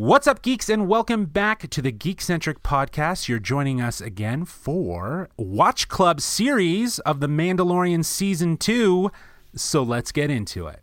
What's up, geeks, and welcome back to the Geekcentric Podcast. You're joining us again for Watch Club series of The Mandalorian Season 2. So let's get into it.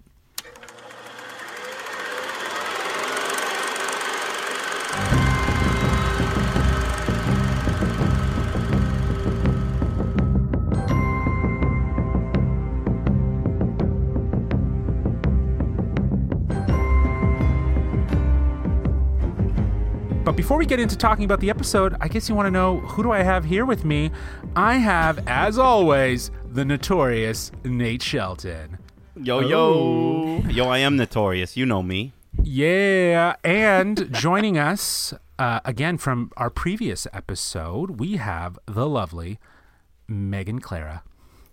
Before we get into talking about the episode, I guess you want to know who do I have here with me? I have, as always, the notorious Nate Shelton. Yo yo yo! I am notorious. You know me. Yeah, and joining us uh, again from our previous episode, we have the lovely Megan Clara.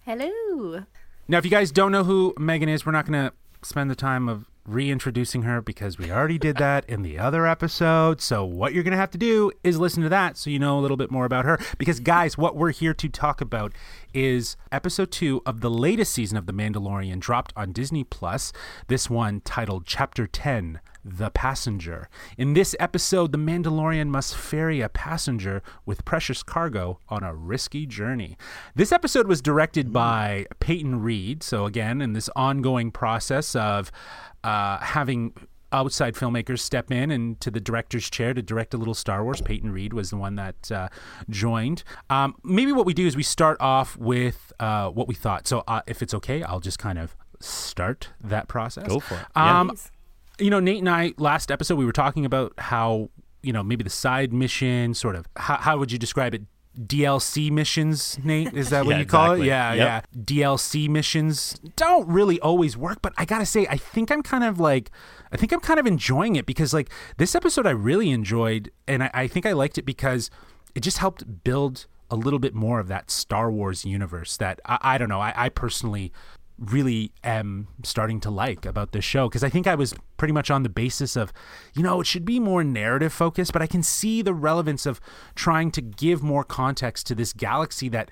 Hello. Now, if you guys don't know who Megan is, we're not going to spend the time of reintroducing her because we already did that in the other episode. So, what you're going to have to do is listen to that so you know a little bit more about her. Because, guys, what we're here to talk about is episode two of the latest season of The Mandalorian dropped on Disney Plus. This one titled Chapter 10 the passenger. In this episode, the Mandalorian must ferry a passenger with precious cargo on a risky journey. This episode was directed by Peyton Reed. So, again, in this ongoing process of uh, having outside filmmakers step in and to the director's chair to direct a little Star Wars. Peyton Reed was the one that uh, joined. Um, maybe what we do is we start off with uh, what we thought. So, uh, if it's okay, I'll just kind of start that process. Go for it. Um, Please. you know, Nate and I last episode we were talking about how you know maybe the side mission sort of how, how would you describe it? DLC missions, Nate? Is that what Yeah, you call exactly. it? Yeah, Yep. yeah. DLC missions don't really always work, but I gotta say, I think I'm kind of like, I think I'm kind of enjoying it because like this episode I really enjoyed, and I, I think I liked it because it just helped build a little bit more of that Star Wars universe that I, I don't know. I, I personally really am starting to like about this show because I think I was pretty much on the basis of, you know, it should be more narrative focused, but I can see the relevance of trying to give more context to this galaxy that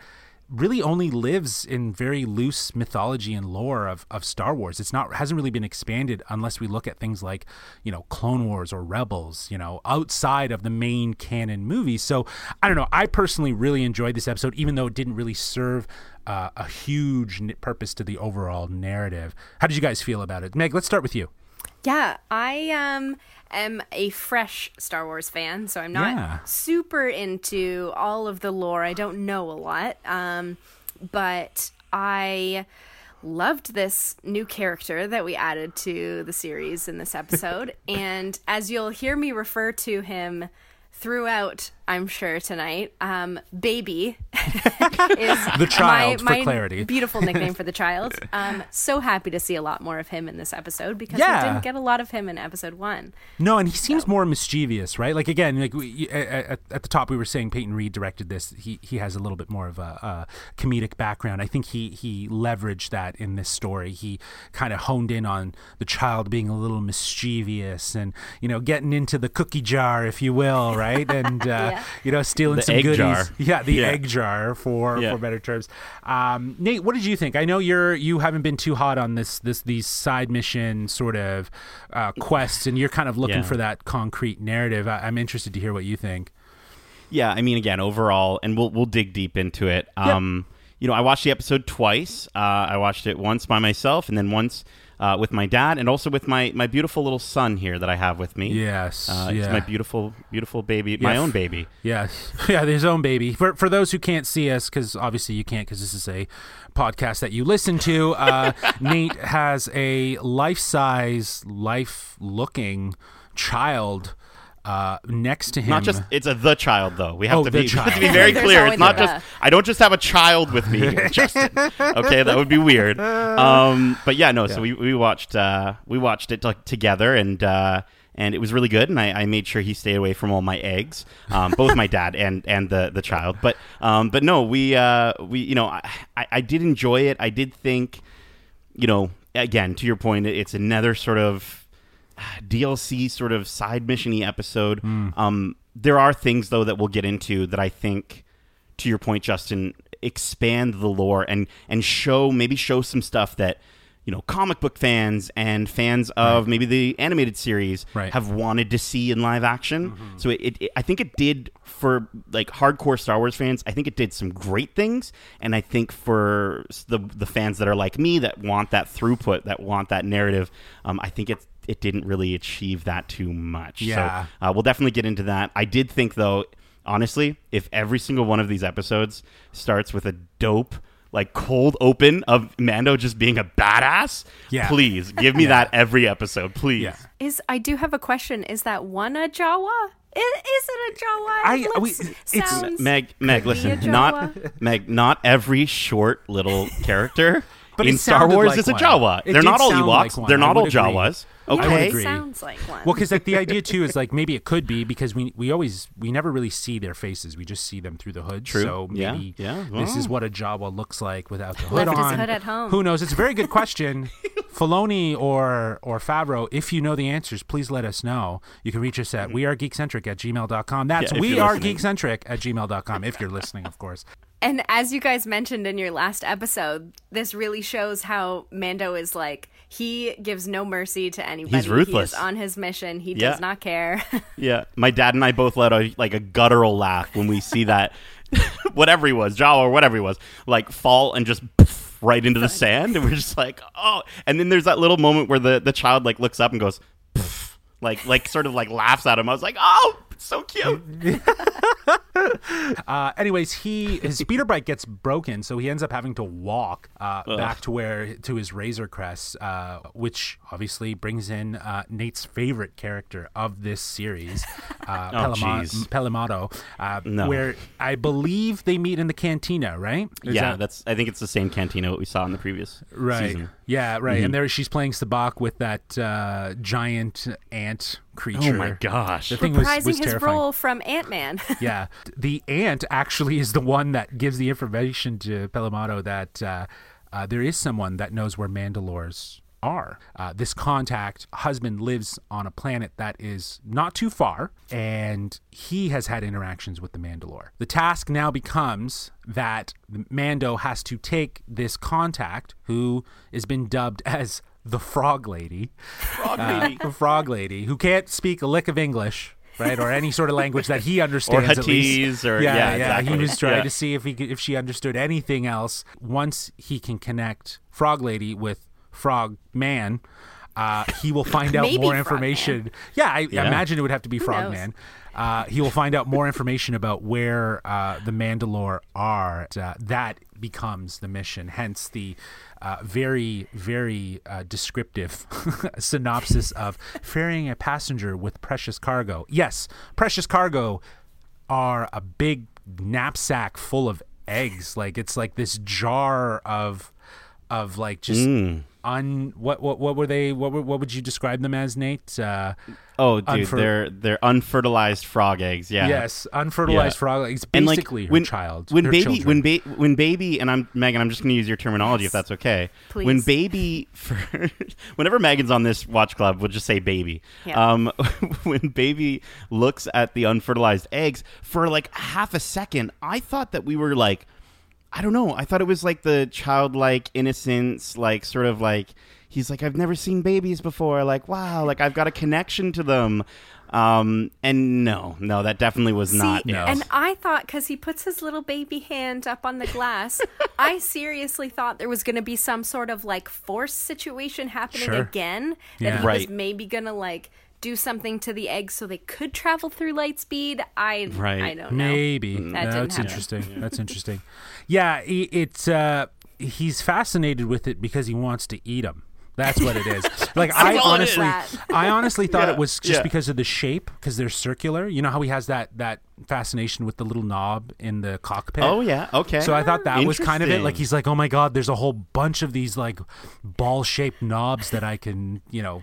really only lives in very loose mythology and lore of, of Star Wars. It's not hasn't really been expanded unless we look at things like, you know, Clone Wars or Rebels, you know, outside of the main canon movies. So I don't know. I personally really enjoyed this episode, even though it didn't really serve uh, a huge purpose to the overall narrative. How did you guys feel about it? Meg, let's start with you. Yeah, I um am a fresh Star Wars fan, so I'm not Yeah. super into all of the lore. I don't know a lot. Um but I loved this new character that we added to the series in this episode and as you'll hear me refer to him throughout I'm sure tonight um baby is The child, my, for my clarity. beautiful nickname for the child. Um, so happy to see a lot more of him in this episode because Yeah. we didn't get a lot of him in episode one. No, and he seems more mischievous, right? Like again, like we, at, at- at the top, we were saying Peyton Reed directed this. He he has a little bit more of a, a comedic background. I think he he leveraged that in this story. He kind of honed in on the child being a little mischievous and you know getting into the cookie jar, if you will, right? And uh, Yeah. You know stealing The some egg goodies. jar. Yeah, the Yeah. egg jar for Yeah. for better terms. Um, Nate, what did you think? I know you're you haven't been too hot on this this these side mission sort of uh, quests, and you're kind of looking Yeah. for that concrete narrative. I, I'm interested to hear what you think. Yeah, I mean, again, overall, and we'll we'll dig deep into it. Um, you know, I watched the episode twice. Uh, I watched it once by myself, and then once uh, with my dad, and also with my my beautiful little son here that I have with me. Yes, uh, yeah. my beautiful beautiful baby, my own baby. Yes, yeah, his own baby. For for those who can't see us, because obviously you can't, because this is a podcast that you listen to. Uh, Nate has a life size, life looking child uh, next to him. Not just it's a the child though. We have Oh, to the be we have to be very clear. It's not just I don't just have a child with me here, Justin. Okay, that would be weird. Um, but yeah, no. So we, we watched uh, we watched it like together and. Uh, and it was really good, and I, I made sure he stayed away from all my eggs, um, both my dad and, and the, the child. But um, but no, we uh, we you know I, I I did enjoy it. I did think, you know, again to your point, it's another sort of DLC sort of side missiony episode. Um, there are things though that we'll get into that I think, to your point, Justin, expand the lore and and show maybe show some stuff that you know comic book fans and fans of maybe the animated series Right. have wanted to see in live action. Mm-hmm. So it, it, it- I think it did for like hardcore Star Wars fans. I think it did some great things, and I think for the the fans that are like me that want that throughput, that want that narrative, um, I think it it didn't really achieve that too much. Yeah. So uh, we'll definitely get into that. I did think though, honestly, if every single one of these episodes starts with a dope. Like cold open of Mando just being a badass. Yeah. Please give me that every episode, please. Yeah. Is I do have a question. Is that one a Jawa? Is, is it a Jawa? I- It we- it's- Meg, Meg, listen, not Meg, not every short little character But in Star Wars like is a. Jawa. It They're not all Ewoks. like. They're I not all would agree. Jawas. Yeah, Okay. it agree. sounds like one. Well, because like the idea too is like maybe it could be because we we always we never really see their faces. We just see them through the hood. True. So Yeah. maybe Yeah. this is what a Jawa looks like without the hood Left his on. hood at home. Who knows? It's a very good question. Filoni or or Favreau, if you know the answers, please let us know. You can reach us at wearegeekcentric at gmail.com. That's Mm-hmm. Yeah, if we you're geekcentric at gmail.com if you're listening, of course. And as you guys mentioned in your last episode, this really shows how Mando is like he gives no mercy to anybody. He's ruthless. He is on his mission. He Yeah. does not care. Yeah, my dad and I both let a like a guttural laugh when we see that whatever he was, Jawa or whatever he was, like fall and just poof right into the sand, and we're just like, oh. And then there's that little moment where the the child like looks up and goes, poof, like like sort of like laughs at him. I was like, oh, so cute. Uh, anyways, he his speeder bike gets broken, so he ends up having to walk uh, back to where to his Razor Crest, uh, which obviously brings in uh, Nate's favorite character of this series, uh, Oh. Peli Motto, uh, No. where I believe they meet in the cantina, right? Is yeah, that- that's. I think it's the same cantina what we saw in the previous right. season. Yeah, right. Mm-hmm. And there she's playing Sabacc with that uh, giant ant creature. Oh my gosh. The thing was, Reprising was his terrifying. role from Ant Man. yeah, the ant actually is the one that gives the information to Peli Motto that uh, uh, there is someone that knows where Mandalores are. Uh, this contact husband lives on a planet that is not too far, and he has had interactions with the Mandalore. The task now becomes that Mando has to take this contact, who has been dubbed as the Frog Lady, Frog uh, lady. the Frog Lady, who can't speak a lick of English. Right, or any sort of language that he understands. at least. Or- yeah, yeah, yeah. He was trying Yeah. to see if he could, if she understood anything else. Once he can connect Frog Lady with Frog Man, uh, he will find out more Frog information. Yeah, I, I imagine it would have to be Frog? Man. Uh, he will find out more information about where uh, the Mandalore are. Uh, that becomes the mission. Hence the uh, very, very uh, descriptive synopsis of ferrying a passenger with precious cargo. Yes, precious cargo are a big knapsack full of eggs. Like it's like this jar of of like just Mm. Un what what what were they what were, what would you describe them as Nate? Uh, Oh, dude, Unfer- they're they're unfertilized frog eggs. Yeah. Yes, unfertilized Yeah. frog eggs. and like Basically, her when, child. when her baby children. when ba- when baby and I'm Megan I'm just going to use your terminology if that's okay Please. when baby for whenever Megan's on this watch club we'll just say baby Yeah. um when baby looks at the unfertilized eggs for like half a second I thought that we were like I don't know I thought it was like the childlike innocence like sort of like he's like I've never seen babies before like wow like I've got a connection to them um and no no that definitely was not See, it. and I thought because he puts his little baby hand up on the glass, I seriously thought there was going to be some sort of like force situation happening Sure. again. That Yeah. he was maybe going to like do something to the eggs so they could travel through light speed. I Right. I don't know. Maybe That that's happen. interesting. That's interesting. Yeah, he, it's uh, he's fascinated with it because he wants to eat them. That's what it is. Like I all it is. honestly, I honestly thought Yeah, it was just yeah. because of the shape, because they're circular. You know how he has that that fascination with the little knob in the cockpit. Oh yeah, okay. So I thought that was kind of it. Like he's like, oh my god, there's a whole bunch of these like ball shaped knobs that I can, you know,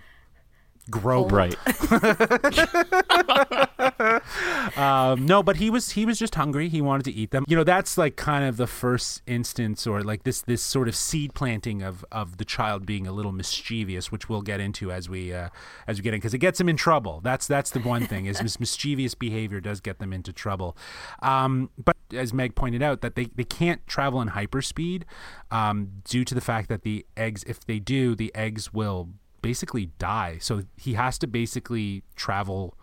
grow. right. um, no, but he was he was just hungry. He wanted to eat them. You know, that's like kind of the first instance, or like this this sort of seed planting of of the child being a little mischievous, which we'll get into as we uh, as we get in, because it gets him in trouble. That's that's the one thing is his mischievous behavior does get them into trouble. Um, but as Meg pointed out, that they they can't travel in hyperspeed um, due to the fact that the eggs, if they do, the eggs will basically die. So he has to basically travel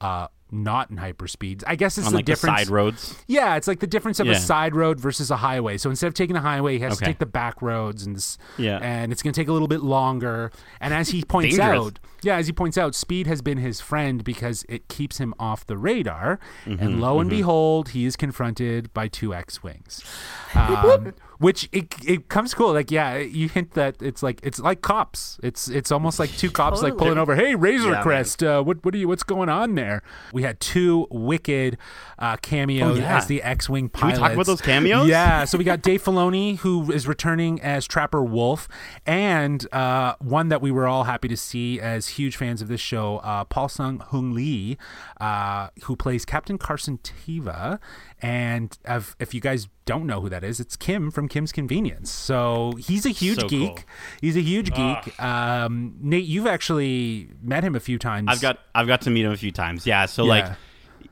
uh, not in hyperspeeds. I guess it's On the like the difference. side roads. Yeah, it's like the difference of Yeah. a side road versus a highway. So instead of taking the highway, he has to take the back roads, and this, Yeah. and it's going to take a little bit longer. And as he points out, yeah, as he points out, speed has been his friend because it keeps him off the radar. Mm-hmm, and lo and behold, he is confronted by two X-wings, um, which it it comes cool. Like yeah, you hint that it's like it's like cops. It's it's almost like two cops like pulling over. Hey, Razor Yeah, Crest, uh, what what are you? What's going on there? We had two wicked uh, cameos Oh, yeah. as the X-wing Can we talk about those cameos? Yeah, so we got Dave Filoni who is returning as Trapper Wolf, and uh, one that we were all happy to see as huge fans of this show, uh, Paul Sun-Hyung Lee, uh, who plays Captain Carson Teva. And if, if you guys don't know who that is, it's Kim from Kim's Convenience. So he's a huge So geek. cool. He's a huge geek. Um, Nate, you've actually met him a few times. I've got I've got to meet him a few times. Yeah, so Yeah. like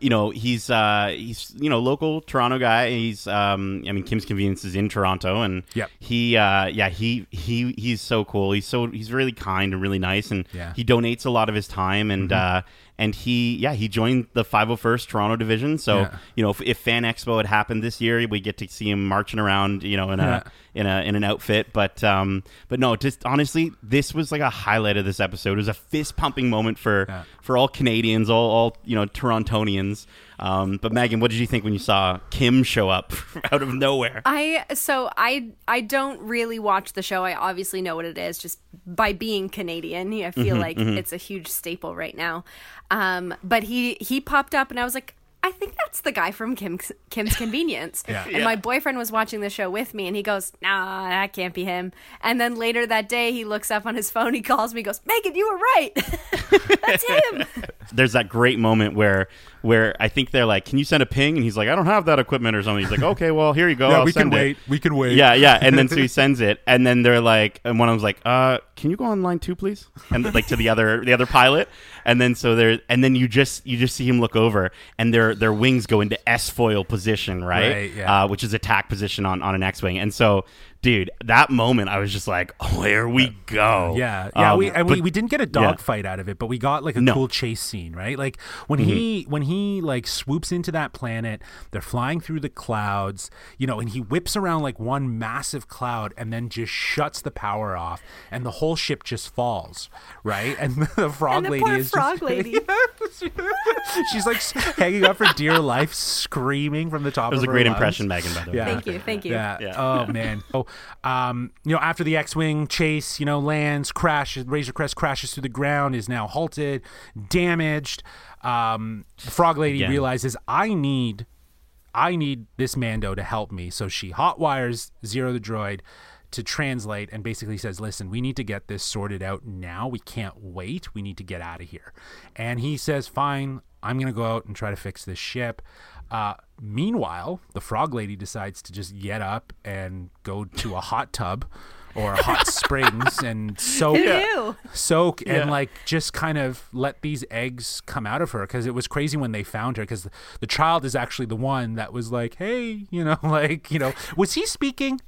you know, he's uh he's you know, local Toronto guy. He's um I mean Kim's Convenience is in Toronto and Yep. he uh yeah, he he he's so cool. He's so he's really kind and really nice and Yeah. Mm-hmm. he donates a lot of his time and uh and he yeah, he joined the 501st Toronto division. So, Yeah. you know, if, if Fan Expo had happened this year, we get to see him marching around, you know, in a Yeah. in a in an outfit. But um, but no, just honestly, this was like a highlight of this episode. It was a fist pumping moment for Yeah. for all Canadians, all all you know Torontonians. Um, but Megan, what did you think when you saw Kim show up out of nowhere? I so I I don't really watch the show. I obviously know what it is just by being Canadian. I feel Mm-hmm, like it's a huge staple right now. Um, but he he popped up and I was like, I think that's the guy from Kim's Kim's Convenience. Yeah. And Yeah. my boyfriend was watching the show with me and he goes, Nah, that can't be him. And then later that day he looks up on his phone, he calls me, he goes, Megan, you were right. that's him. There's that great moment where where I think they're like, "Can you send a ping?" And he's like, "I don't have that equipment or something." He's like, "Okay, well here you go. Yeah, I'll we can send it." wait. We can wait. Yeah, yeah. And then so he sends it, and then they're like, and one of them's like, "Uh, can you go on line two, please?" And like to the other the other pilot, and then so there, and then you just you just see him look over, and their their wings go into S foil position, right? Right, yeah. uh, which is attack position on on an X wing, and so. Dude, that moment I was just like, oh, "Here we go!" Yeah, yeah. Um, we and but- we, we didn't get a dogfight out of it, but we got like a No. Mm-hmm. cool chase scene, right? Like when he when he like swoops into that planet, they're flying through the clouds, you know, and he whips around like one massive cloud and then just shuts the power off, and the whole ship just falls, right? And the frog And the lady poor is frog just, lady. she's like hanging on for dear life, screaming from the top. Of the boat. It was of a her great lungs. impression, Megan. By the way. Yeah. Thank you, thank you. Yeah. Yeah. Oh man. Oh, um, you know, after the X-wing chase, you know, lands, crashes, Razor Crest crashes through the ground, is now halted, damaged. Um, the Frog Lady Again. realizes I need, I need this Mando to help me, so she hotwires Zero the droid to translate and basically says, "Listen, we need to get this sorted out now. We can't wait. We need to get out of here." And he says, "Fine, I'm gonna go out and try to fix this ship." Uh, meanwhile, the frog lady decides to just get up and go to a hot tub or hot springs and soak Who knew? soak and like just kind of let these eggs come out of her because it was crazy when they found her because the, the child is actually the one that was like hey you know like you know was he speaking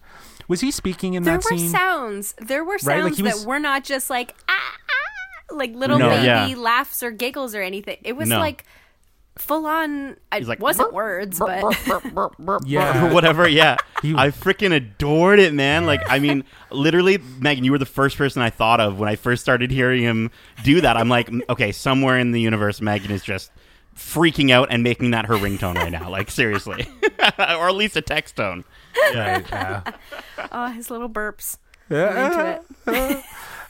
was he speaking in There that were scene sounds. There were Right, sounds like he was- that were not just like ah, ah like little No, baby yeah. laughs or giggles or anything. It was No. like full on. It like, wasn't words, but yeah or whatever. Yeah, He- I freaking adored it, man. Like, I mean, literally, Megan, you were the first person I thought of when I first started hearing him do that. I'm like, "Mm, okay, somewhere in the universe, Megan is just freaking out and making that her ringtone right now. Like, seriously, or at least a text tone. right, yeah. oh, his little burps. I'm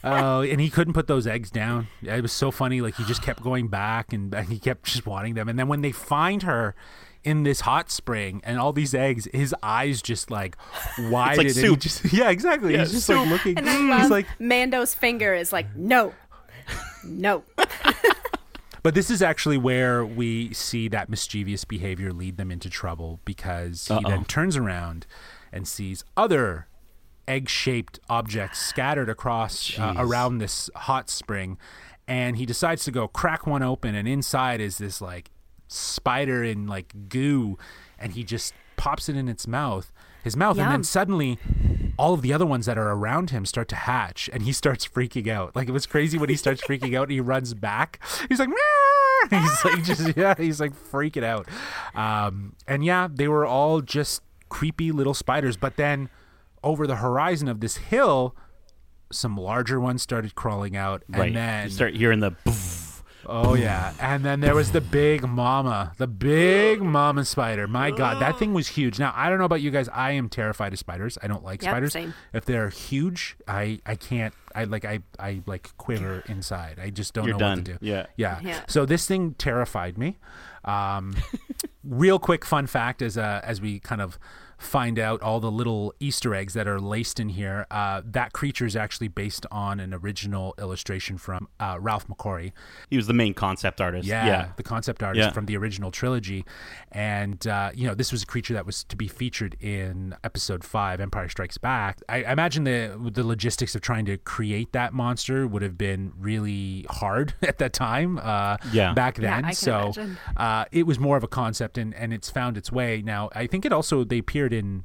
into it. Oh, and he couldn't put those eggs down. It was so funny. Like he just kept going back and, and he kept just wanting them. And then when they find her in this hot spring and all these eggs, his eyes just like widen. and he just, yeah, exactly. Yeah, He's just soup. like looking. And I mm. he's like, Mando's finger is like no, no. But this is actually where we see that mischievous behavior lead them into trouble because he Uh-oh. then turns around and sees other egg-shaped objects scattered across uh, around this hot spring and he decides to go crack one open and inside is this like spider in like goo and he just pops it in its mouth his mouth and then suddenly all of the other ones that are around him start to hatch and he starts freaking out. Like it was crazy when he starts freaking out and he runs back. He's like "Meow!" he's like just yeah he's like freaking out. Um, and yeah they were all just creepy little spiders but then over the horizon of this hill some larger ones started crawling out and right. then you start hearing the. poof. Oh yeah, and then there was the big mama, the big mama spider. My God, that thing was huge. Now I don't know about you guys. I am terrified of spiders. I don't like Yep, spiders. same. If they're huge, I I can't. I like I I like quiver inside. I just don't You're know done. what to do. Yeah. yeah. Yeah. So this thing terrified me. Um, real quick fun fact as uh, as we kind of find out all the little Easter eggs that are laced in here. Uh, that creature is actually based on an original illustration from uh, Ralph McQuarrie. He was the main concept artist. Yeah, Yeah. the concept artist Yeah. from the original trilogy, and uh, you know this was a creature that was to be featured in Episode Five, Empire Strikes Back. I, I imagine the the logistics of trying to create that monster would have been really hard at that time. Uh, Yeah. back Yeah, then. I can so uh, it was more of a concept, and and it's found its way now. I think it also they appeared in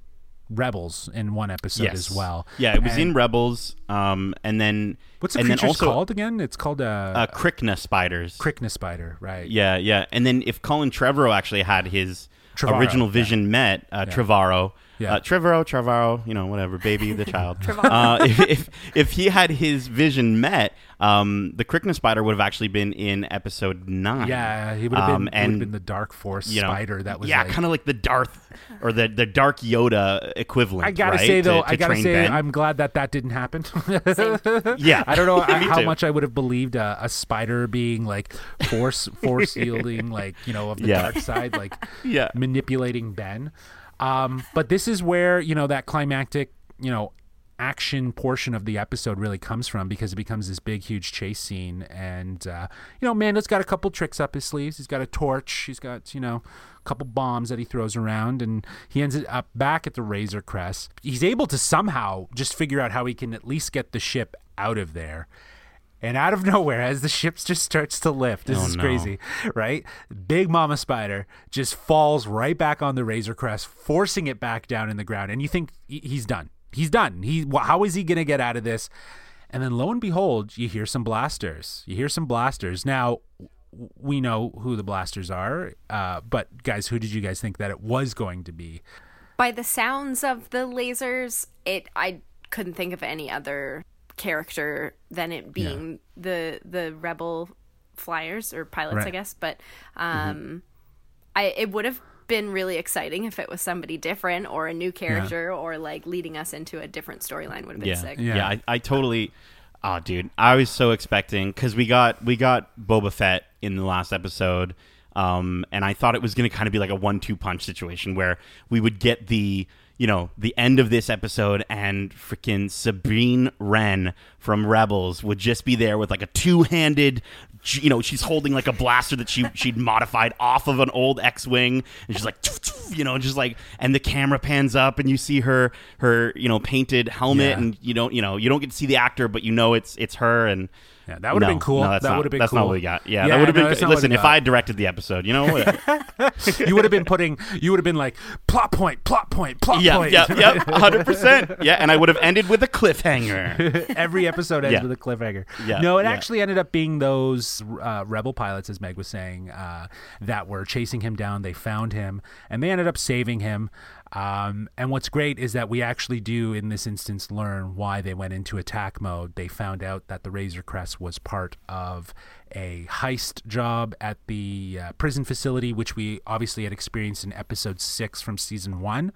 Rebels in one episode Yes. as well. Yeah, it was And in Rebels, um, and then what's the and then also, called again? It's called a Uh, Krykna spiders. Krykna spider, right? Yeah, yeah. And then if Colin Trevorrow actually had his Trevorrow, original yeah. vision met, uh, Trevorrow, Yeah. uh, Trevorrow, Trevorrow, you know, whatever, baby, the child. uh, if, if if he had his vision met, um, the Krykna spider would have actually been in episode nine. Yeah, he would have been, Um, he and been the Dark Force you know, spider that was yeah, like, kind of like the Darth or the the Dark Yoda equivalent. I gotta right, say though, to- to I gotta say, Ben. I'm glad that that didn't happen. yeah, I don't know Me how too. much I would have believed a, a spider being like force force yielding, like you know, of the Yeah. dark side, like Yeah. manipulating Ben. Um, but this is where you know that climactic, you know, action portion of the episode really comes from because it becomes this big, huge chase scene, and uh, you know, Mando's got a couple tricks up his sleeves. He's got a torch. He's got you know. a Couple bombs that he throws around, and he ends up back at the Razor Crest. He's able to somehow just figure out how he can at least get the ship out of there. And out of nowhere, as the ship just starts to lift, this Oh, is no. crazy, right? Big Mama Spider just falls right back on the Razor Crest, forcing it back down in the ground. And you think he's done. He's done. He wh- how is he going to get out of this? And then lo and behold, you hear some blasters. You hear some blasters. Now we know who the blasters are, uh, but guys, who did you guys think that it was going to be? By the sounds of the lasers, it I couldn't think of any other character than it being the the rebel flyers or pilots, I guess. But um, I it would have been really exciting if it was somebody different or a new character or like leading us into a different storyline would have been yeah, sick. Yeah, Yeah. I, I totally. Oh, dude, I was so expecting because we got we got Boba Fett in the last episode, um, and I thought it was going to kind of be like a one-two punch situation where we would get the you know the end of this episode and freaking Sabine Wren from Rebels would just be there with like a two-handed. You know, she's holding like a blaster that she she'd modified off of an old X-wing, and she's like, you know, just like, and the camera pans up, and you see her her you know painted helmet, Yeah. and you don't you know you don't get to see the actor but you know it's it's her and Yeah, that would have No, been cool. no, that's that would have been that's cool. not what we got yeah, Yeah, that would have no, been listen if i had directed the episode you know whatever. you would have been putting. You would have been like plot point, plot point, plot yeah point. yeah yeah 100% yeah and i would have ended with a cliffhanger Every episode ends Yeah. with a cliffhanger. Yeah, No, it yeah. actually ended up being those uh, rebel pilots, as Meg was saying, uh, that were chasing him down. They found him, and they ended up saving him. Um, and what's great is that we actually do, in this instance, learn why they went into attack mode. They found out that the Razor Crest was part of a heist job at the uh, prison facility, which we obviously had experienced in episode six from season one.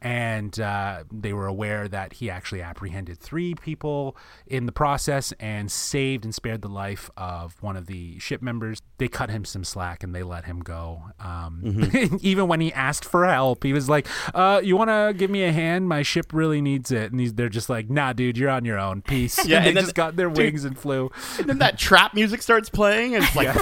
And uh, they were aware that he actually apprehended three people in the process and saved and spared the life of one of the ship members. They cut him some slack and they let him go. Um, even when he asked for help, he was like, uh, "You want to give me a hand? My ship really needs it." And they're just like, "Nah, dude, you're on your own. Peace." Yeah, and they then- just got their wings and flew. and then that trap music starts playing playing? It's like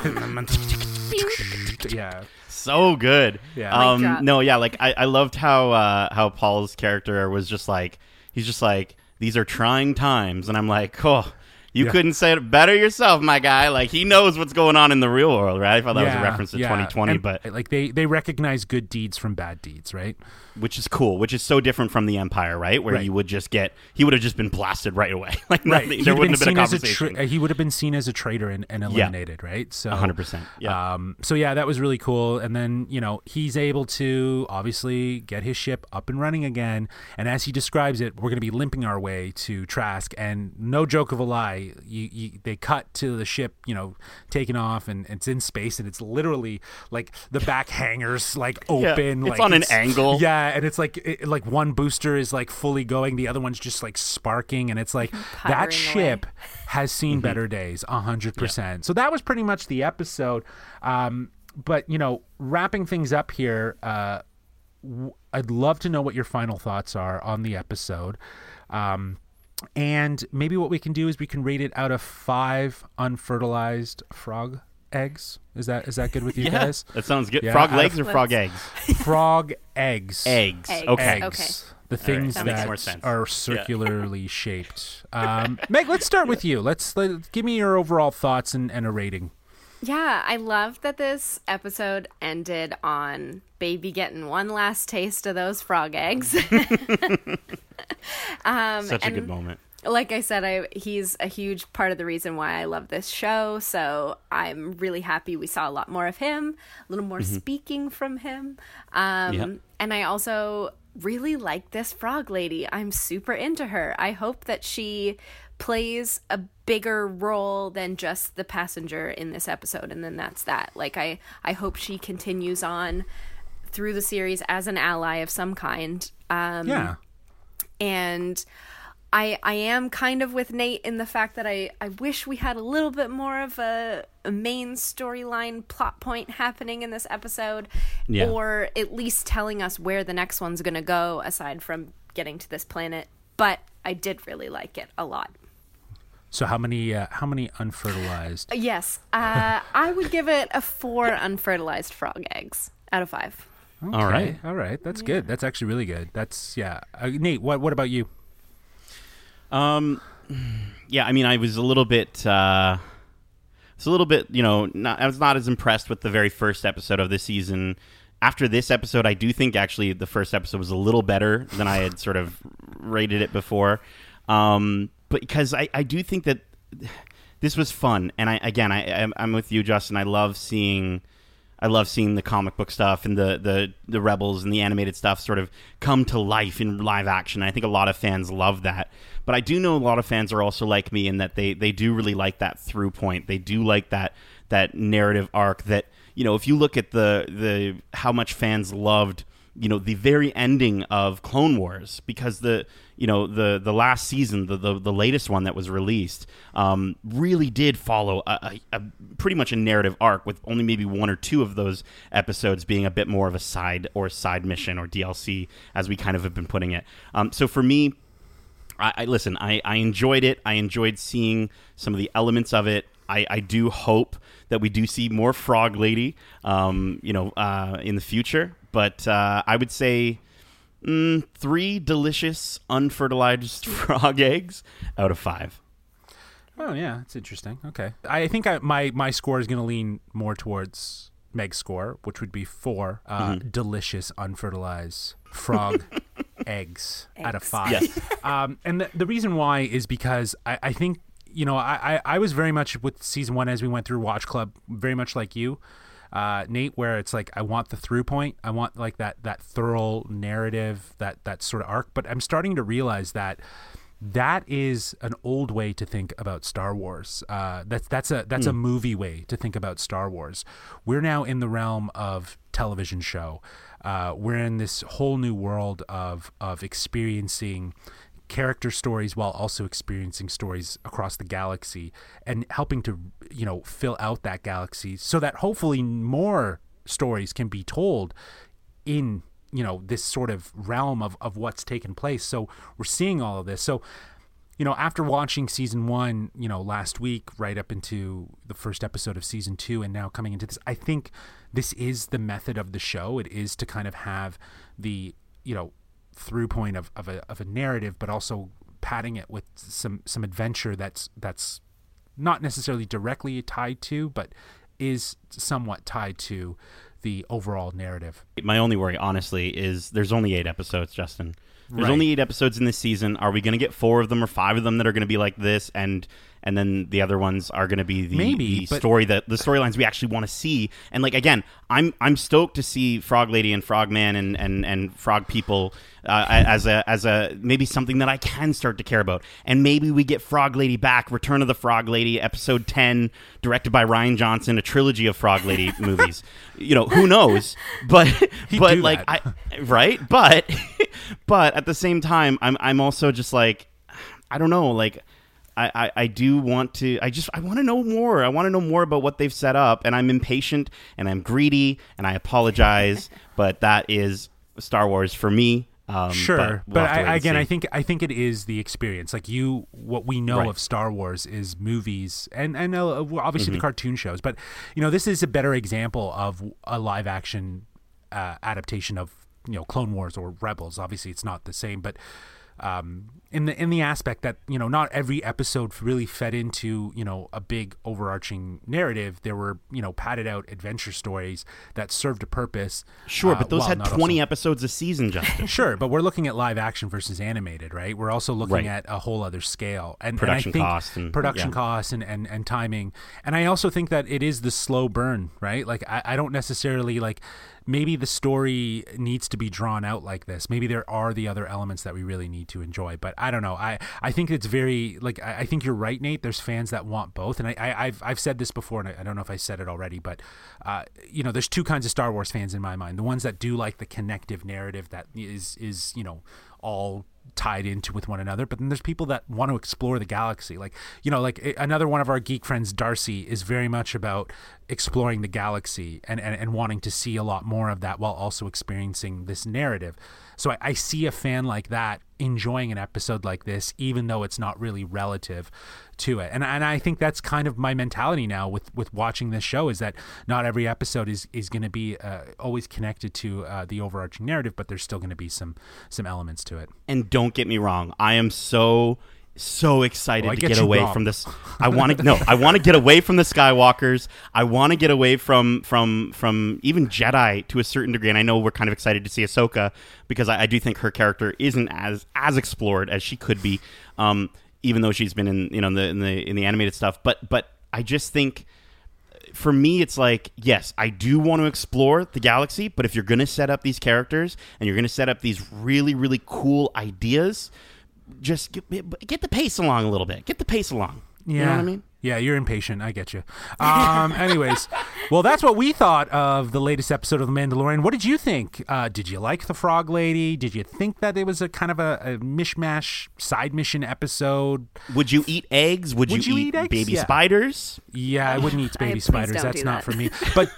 yeah. so good. Yeah. Um, no, yeah. Like I, I loved how uh, how Paul's character was just like he's just like these are trying times, and I'm like, oh. You Yeah. couldn't say it better yourself, my guy. Like he knows what's going on in the real world, right? I thought that was a reference to yeah. 2020, And, but like they they recognize good deeds from bad deeds, right? Which is cool, which is so different from the Empire, right? Where Right. you would just get he would have just been blasted right away, like Right. nothing, there wouldn't have been a conversation. tra- he would have been seen as a traitor and, and eliminated, right? So 100%, yeah. Um, so yeah, that was really cool. And then you know he's able to obviously get his ship up and running again. And as he describes it, we're going to be limping our way to Trask. And no joke of a lie, you, you, they cut to the ship, you know, taking off, and it's in space, and it's literally like the back hangars like Yeah, open. it's like on an angle. Yeah, and it's like it, like one booster is like fully going, the other one's just like sparking, and it's like Puttering that away. ship has seen Mm-hmm. better days, a hundred percent. So that was pretty much the episode. Um, but you know, wrapping things up here, uh, w- I'd love to know what your final thoughts are on the episode. Um, and maybe what we can do is we can rate it out of five unfertilized frog eggs. Is that is that good with you yeah, guys? that sounds good. Yeah, frog out legs of- or frog eggs? Frog eggs. Eggs. Eggs. Okay. Eggs. The things That that, makes more sense. are circularly shaped. Um, Meg, let's start with you. Let's let, give me your overall thoughts and, and a rating. Yeah, I love that this episode ended on baby getting one last taste of those frog eggs. um, Such a and good moment. Like I said, I he's a huge part of the reason why I love this show. So I'm really happy we saw a lot more of him, a little more speaking from him. Um, Yep. And I also really like this frog lady. I'm super into her. I hope that she plays a bigger role than just the passenger in this episode and then that's that. Like I I hope she continues on through the series as an ally of some kind. Um Yeah. and I I am kind of with Nate in the fact that I, I wish we had a little bit more of a, a main storyline plot point happening in this episode, Yeah. or at least telling us where the next one's gonna go aside from getting to this planet. But I did really like it a lot. So how many uh, how many unfertilized? Yes, uh, I would give it a four unfertilized frog eggs out of five. All right. All right. That's good. That's actually really good. That's yeah. Uh, Nate, what what about you? Um, yeah, I mean, I was a little bit, uh, it's a little bit, you know, not, I was not as impressed with the very first episode of this season. After this episode, I do think actually the first episode was a little better than I had sort of rated it before. Um, but because I, I do think that this was fun, and I again, I I'm, I'm with you, Justin. I love seeing. I love seeing the comic book stuff and the, the, the Rebels and the animated stuff sort of come to life in live action. I think a lot of fans love that. But I do know a lot of fans are also like me in that they, they do really like that through point. They do like that that narrative arc that, you know, if you look at the the how much fans loved you know the very ending of Clone Wars because the you know the the last season the the, the latest one that was released um, really did follow a, a, a pretty much a narrative arc with only maybe one or two of those episodes being a bit more of a side or side mission or DLC as we kind of have been putting it. Um, so for me, I, I listen. I, I enjoyed it. I enjoyed seeing some of the elements of it. I, I do hope that we do see more Frog Lady, um, you know, uh, in the future. But uh, I would say mm, three delicious unfertilized frog eggs out of five. Oh yeah, that's interesting. Okay, I think I, my my score is going to lean more towards Meg's score, which would be four uh, Mm-hmm. delicious unfertilized frog eggs, out of five. Yes. Um, and the, the reason why is because I, I think you know I, I I was very much with season one as we went through Watch Club, very much like you. Uh, Nate, where it's like I want the through point, I want like that that thorough narrative, that that sort of arc. But I'm starting to realize that that is an old way to think about Star Wars. Uh, that's that's a that's a movie way to think about Star Wars. We're now in the realm of television show. Uh, we're in this whole new world of of experiencing character stories while also experiencing stories across the galaxy and helping to you know fill out that galaxy so that hopefully more stories can be told in you know this sort of realm of, of what's taken place so we're seeing all of this so you know, after watching season one, you know, last week, right up into the first episode of season two, and now coming into this, I think this is the method of the show. It is to kind of have the, you know, through point of, of a of a narrative, but also padding it with some some adventure that's that's not necessarily directly tied to, but is somewhat tied to the overall narrative. My only worry, honestly, is there's only eight episodes, Justin. There's Right. only eight episodes in this season. Are we going to get four of them or five of them that are going to be like this, and and then the other ones are going to be the, Maybe, the story that the storylines we actually want to see? And like again, I'm I'm stoked to see Frog Lady and Frogman and and and Frog People uh, as a as a maybe something that I can start to care about. And maybe we get Frog Lady back, Return of the Frog Lady, episode ten, directed by Rian Johnson, a trilogy of Frog Lady movies. You know, who knows? But but like that. I right, but but at the same time, I'm I'm also just like I don't know, like. I, I, I do want to I just I want to know more. I want to know more about what they've set up and I'm impatient and I'm greedy and I apologize, but that is Star Wars for me. Um, Sure, but, but, we'll wait I, again, see. I think I think it is the experience. Like you, what we know Right. of Star Wars is movies and and uh, obviously Mm-hmm. the cartoon shows. But you know, this is a better example of a live action uh, adaptation of you know Clone Wars or Rebels. Obviously, it's not the same, but um, in the in the aspect that you know not every episode really fed into you know a big overarching narrative. There were you know padded out adventure stories that served a purpose. sure, uh, but those had 20 also- episodes a season, Justin. Sure, but we're looking at live action versus animated, right? We're also looking Right. at a whole other scale and Production and I think costs and- production yeah. costs and, and and timing. And I also think that it is the slow burn, right? Like I, I don't necessarily like maybe the story needs to be drawn out like this. Maybe there are the other elements that we really need to enjoy. But I don't know. I, I think it's very like I, I think you're right, Nate. There's fans that want both, and I, I I've I've said this before, and I, I don't know if I said it already, but uh, you know, there's two kinds of Star Wars fans in my mind. The ones that do like the connective narrative that is is you know all tied into with one another but then there's people that want to explore the galaxy like you know like another one of our geek friends darcy is very much about exploring the galaxy and, and, and wanting to see a lot more of that while also experiencing this narrative so I, I see a fan like that enjoying an episode like this even though it's not really relative to it. And, and i think that's kind of my mentality now with with watching this show is that not every episode is is going to be uh, always connected to uh, the overarching narrative but there's still going to be some some elements to it. And don't get me wrong, I am so so excited Oh, to get get away wrong. from this. I want to no, I want to get away from the Skywalkers. I want to get away from from from even Jedi to a certain degree. And I know we're kind of excited to see Ahsoka because I, I do think her character isn't as as explored as she could be, um, even though she's been in you know in the in the in the animated stuff. But but I just think for me, it's like, yes, I do want to explore the galaxy, but if you're going to set up these characters and you're going to set up these really, really cool ideas, just get, get the pace along a little bit. Get the pace along. Yeah. You know what I mean? Yeah, you're impatient. I get you. Um, anyways, well, that's what we thought of the latest episode of The Mandalorian. What did you think? Uh, did you like the Frog Lady? Did you think that it was a kind of a, a mishmash side mission episode? Would you eat eggs? Would, Would you eat eggs? baby Yeah. spiders? Yeah, I wouldn't eat baby please spiders. That's do not that. for me. But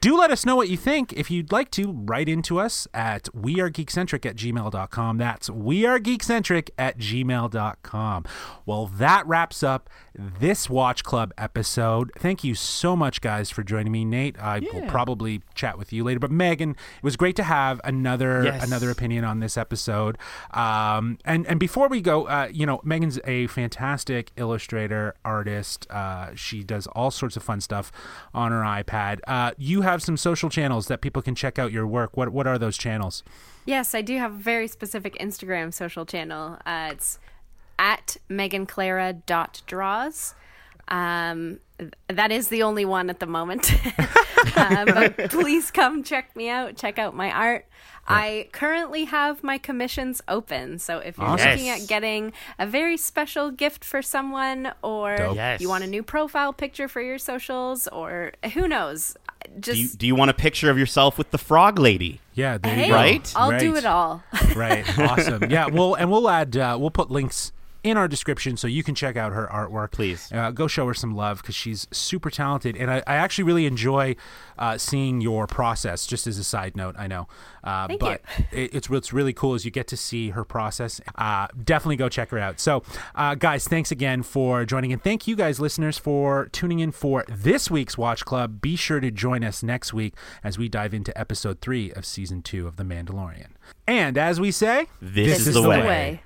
do let us know what you think. If you'd like to, write into us at wearegeekcentric at gmail.com. That's wearegeekcentric at gmail.com. Well, that wraps up this Watch Club episode. Thank you so much, guys, for joining me. Nate, I will probably chat with you later. But Megan, it was great to have another Yes. another opinion on this episode. Um, and and before we go, uh, you know, Megan's a fantastic illustrator, artist. Uh, she does all sorts of fun stuff on her iPad. Uh, you have some social channels that people can check out your work. What what are those channels? Yes, I do have a very specific Instagram social channel. Uh, it's at meganclara.draws. Um, that is the only one at the moment. uh, but please come check me out, check out my art. I currently have my commissions open. So if you're Awesome. looking Yes. at getting a very special gift for someone, or Yes. you want a new profile picture for your socials, or who knows, just Do you, do you want a picture of yourself with the frog lady? Yeah, there hey, you go. Right? I'll do it all. right awesome yeah well and we'll add uh, we'll put links in our description so you can check out her artwork. Please. Uh, go show her some love because she's super talented. And I, I actually really enjoy uh, seeing your process, just as a side note, I know. Uh, Thank but It, it's what's really cool is you get to see her process. Uh, definitely go check her out. So, uh, guys, thanks again for joining. And thank you guys, listeners, for tuning in for this week's Watch Club. Be sure to join us next week as we dive into episode three of season two of The Mandalorian. And as we say, This, This is, the way. way.